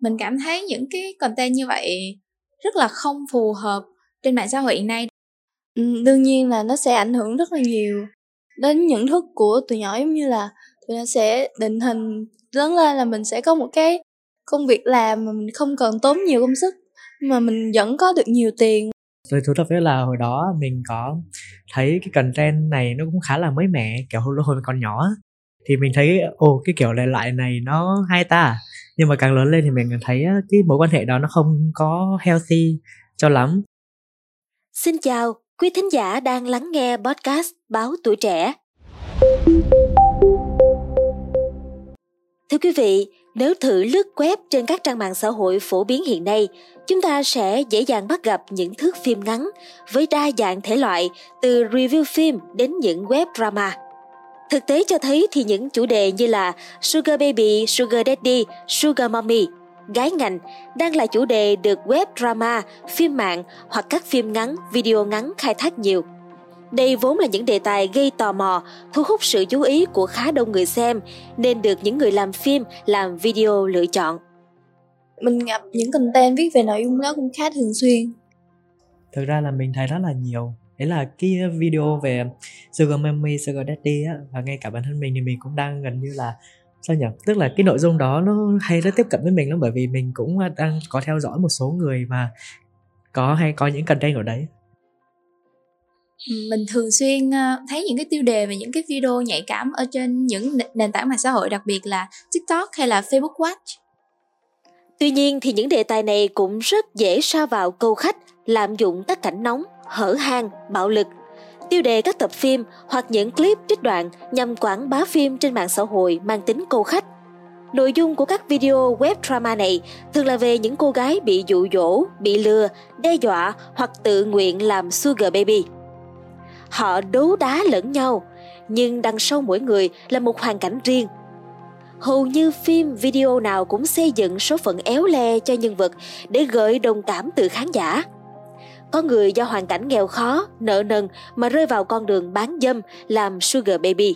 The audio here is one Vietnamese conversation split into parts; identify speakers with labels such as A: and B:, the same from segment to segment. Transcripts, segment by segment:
A: mình cảm thấy những cái content như vậy rất là không phù hợp trên mạng xã hội hiện nay.
B: Ừ, đương nhiên là nó sẽ ảnh hưởng rất là nhiều đến nhận thức của tụi nhỏ giống như là tụi nó sẽ định hình lớn lên là mình sẽ có một cái công việc làm mà mình không cần tốn nhiều công sức mà mình vẫn có được nhiều tiền.
C: Tôi thú thật với là hồi đó mình có thấy cái content này nó cũng khá là mới mẻ kiểu hồi hồi mình còn nhỏ thì mình thấy ồ cái kiểu lại lại này nó hay ta nhưng mà càng lớn lên thì mình thấy cái mối quan hệ đó nó không có healthy cho lắm.
D: Xin chào, quý thính giả đang lắng nghe podcast báo tuổi trẻ. Thưa quý vị, nếu thử lướt web trên các trang mạng xã hội phổ biến hiện nay, chúng ta sẽ dễ dàng bắt gặp những thước phim ngắn với đa dạng thể loại, từ review phim đến những web drama. Thực tế cho thấy thì những chủ đề như là Sugar Baby, Sugar Daddy, Sugar Mommy, gái ngành đang là chủ đề được web drama, phim mạng hoặc các phim ngắn, video ngắn khai thác nhiều. Đây vốn là những đề tài gây tò mò, thu hút sự chú ý của khá đông người xem, nên được những người làm phim, làm video lựa chọn.
B: Mình gặp những content viết về nội dung đó cũng khá thường xuyên.
C: Thực ra là mình thấy rất là nhiều đấy là cái video về sugar mommy sugar daddy á và ngay cả bản thân mình thì mình cũng đang gần như là sao nhỉ? Tức là cái nội dung đó nó hay rất tiếp cận với mình lắm bởi vì mình cũng đang có theo dõi một số người mà có hay có những content ở đấy.
A: Mình thường xuyên ờ, thấy những cái tiêu đề về những cái video nhạy cảm ở trên những nền tảng mạng xã hội đặc biệt là tiktok hay là facebook watch.
D: Tuy nhiên thì những đề tài này cũng rất dễ sa vào câu khách lạm dụng các cảnh nóng hở hang, bạo lực, tiêu đề các tập phim hoặc những clip trích đoạn nhằm quảng bá phim trên mạng xã hội mang tính câu khách. Nội dung của các video web drama này thường là về những cô gái bị dụ dỗ, bị lừa, đe dọa hoặc tự nguyện làm sugar baby. Họ đấu đá lẫn nhau, nhưng đằng sau mỗi người là một hoàn cảnh riêng. Hầu như phim video nào cũng xây dựng số phận éo le cho nhân vật để gợi đồng cảm từ khán giả. Có người do hoàn cảnh nghèo khó, nợ nần mà rơi vào con đường bán dâm làm sugar baby.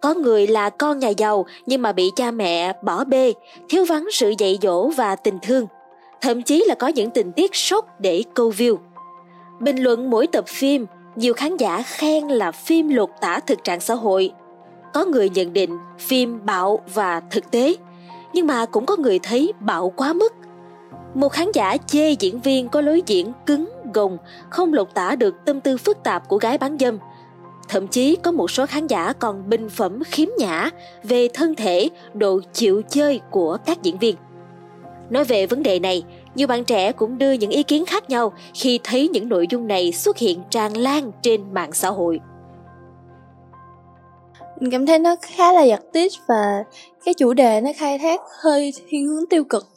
D: Có người là con nhà giàu nhưng mà bị cha mẹ bỏ bê, thiếu vắng sự dạy dỗ và tình thương. Thậm chí là có những tình tiết sốc để câu view. Bình luận mỗi tập phim, nhiều khán giả khen là phim lột tả thực trạng xã hội. Có người nhận định phim bạo và thực tế, nhưng mà cũng có người thấy bạo quá mức một khán giả chê diễn viên có lối diễn cứng, gồng, không lột tả được tâm tư phức tạp của gái bán dâm. Thậm chí có một số khán giả còn bình phẩm khiếm nhã về thân thể, độ chịu chơi của các diễn viên. Nói về vấn đề này, nhiều bạn trẻ cũng đưa những ý kiến khác nhau khi thấy những nội dung này xuất hiện tràn lan trên mạng xã hội.
B: Mình cảm thấy nó khá là giật tít và cái chủ đề nó khai thác hơi thiên hướng tiêu cực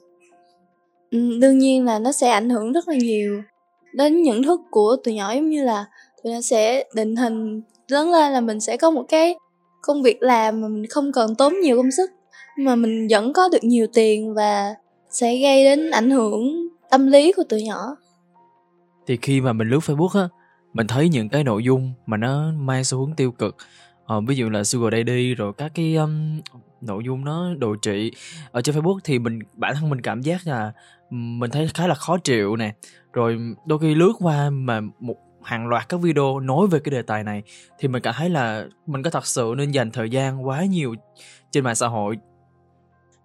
B: Ừ, đương nhiên là nó sẽ ảnh hưởng rất là nhiều đến nhận thức của tụi nhỏ giống như là tụi nó sẽ định hình lớn lên là mình sẽ có một cái công việc làm mà mình không cần tốn nhiều công sức mà mình vẫn có được nhiều tiền và sẽ gây đến ảnh hưởng tâm lý của tụi nhỏ.
E: Thì khi mà mình lướt facebook á mình thấy những cái nội dung mà nó mang xu hướng tiêu cực ờ, ví dụ là sugar daddy rồi các cái um, nội dung nó đồ trị. Ở trên facebook thì mình bản thân mình cảm giác là mình thấy khá là khó chịu nè. Rồi đôi khi lướt qua mà một hàng loạt các video nói về cái đề tài này thì mình cảm thấy là mình có thật sự nên dành thời gian quá nhiều trên mạng xã hội.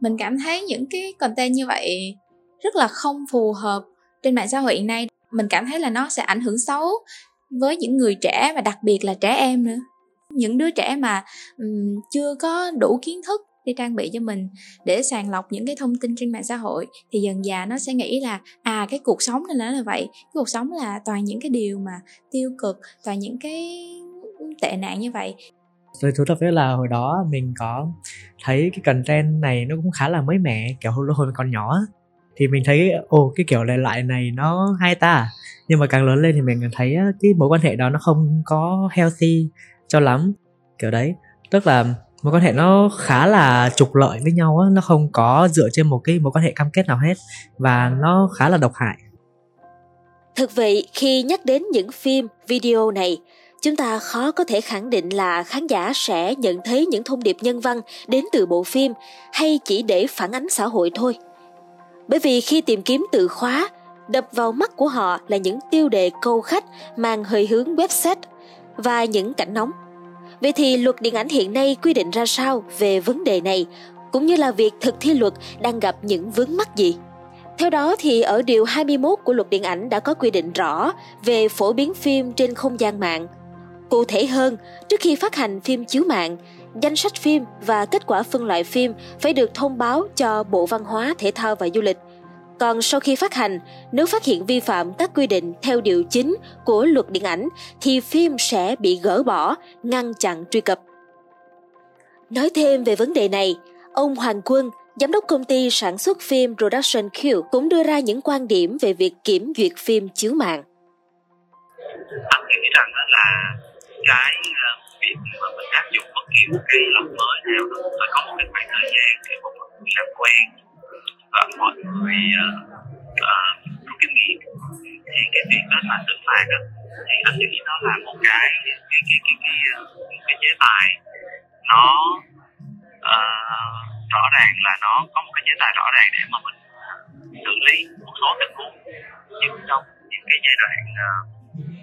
A: Mình cảm thấy những cái content như vậy rất là không phù hợp trên mạng xã hội hiện nay. Mình cảm thấy là nó sẽ ảnh hưởng xấu với những người trẻ và đặc biệt là trẻ em nữa những đứa trẻ mà um, chưa có đủ kiến thức để trang bị cho mình để sàng lọc những cái thông tin trên mạng xã hội thì dần già nó sẽ nghĩ là à cái cuộc sống này là là vậy. Cái cuộc sống là toàn những cái điều mà tiêu cực toàn những cái tệ nạn như vậy.
C: Tôi thú thật với là hồi đó mình có thấy cái content này nó cũng khá là mới mẻ kiểu hồi hồi còn nhỏ thì mình thấy ồ cái kiểu lại lại này nó hay ta. Nhưng mà càng lớn lên thì mình thấy cái mối quan hệ đó nó không có healthy cho lắm. Kiểu đấy tức là mối quan hệ nó khá là trục lợi với nhau á nó không có dựa trên một cái mối quan hệ cam kết nào hết và nó khá là độc hại.
D: Thực vậy khi nhắc đến những phim video này chúng ta khó có thể khẳng định là khán giả sẽ nhận thấy những thông điệp nhân văn đến từ bộ phim hay chỉ để phản ánh xã hội thôi. Bởi vì khi tìm kiếm từ khóa, đập vào mắt của họ là những tiêu đề câu khách mang hơi hướng website và những cảnh nóng. Vậy thì luật điện ảnh hiện nay quy định ra sao về vấn đề này, cũng như là việc thực thi luật đang gặp những vướng mắc gì? Theo đó thì ở điều 21 của luật điện ảnh đã có quy định rõ về phổ biến phim trên không gian mạng. Cụ thể hơn, trước khi phát hành phim chiếu mạng, danh sách phim và kết quả phân loại phim phải được thông báo cho Bộ Văn hóa, Thể thao và Du lịch. Còn sau khi phát hành, nếu phát hiện vi phạm các quy định theo điều 9 của luật điện ảnh thì phim sẽ bị gỡ bỏ, ngăn chặn truy cập. Nói thêm về vấn đề này, ông Hoàng Quân, giám đốc công ty sản xuất phim Production Q cũng đưa ra những quan điểm về việc kiểm duyệt phim chiếu mạng.
F: Anh nghĩ rằng là cái ờ, việc mà mình áp dụng bất kỳ một cái luật mới nào đó phải có một cái khoảng thời gian để mọi người làm quen và mọi người uh, uh, rút kinh nghiệm. Thì cái việc đó là xử phạt đó. Thì anh nghĩ nó là một cái cái cái cái cái, cái, ờ, cái chế tài nó uh, rõ ràng là nó có một cái chế tài rõ ràng để mà mình xử lý một số tình huống. Nhưng trong những cái giai đoạn uh,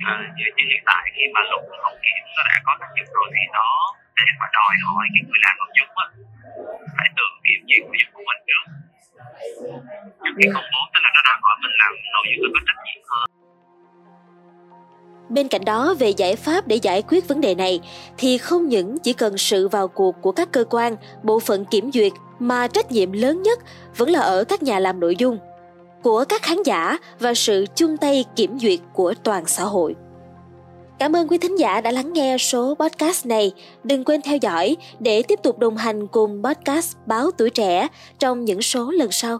F: à, như, như hiện tại khi mà luật hậu kiểm nó đã có tác dụng rồi thì nó để mà đòi hỏi cái người làm nội dung á phải tự kiểm duyệt nội dung của mình trước cái công bố tức là nó đòi hỏi mình làm nội dung có trách nhiệm hơn
D: Bên cạnh đó, về giải pháp để giải quyết vấn đề này thì không những chỉ cần sự vào cuộc của các cơ quan, bộ phận kiểm duyệt mà trách nhiệm lớn nhất vẫn là ở các nhà làm nội dung của các khán giả và sự chung tay kiểm duyệt của toàn xã hội. Cảm ơn quý thính giả đã lắng nghe số podcast này. Đừng quên theo dõi để tiếp tục đồng hành cùng podcast Báo Tuổi Trẻ trong những số lần sau.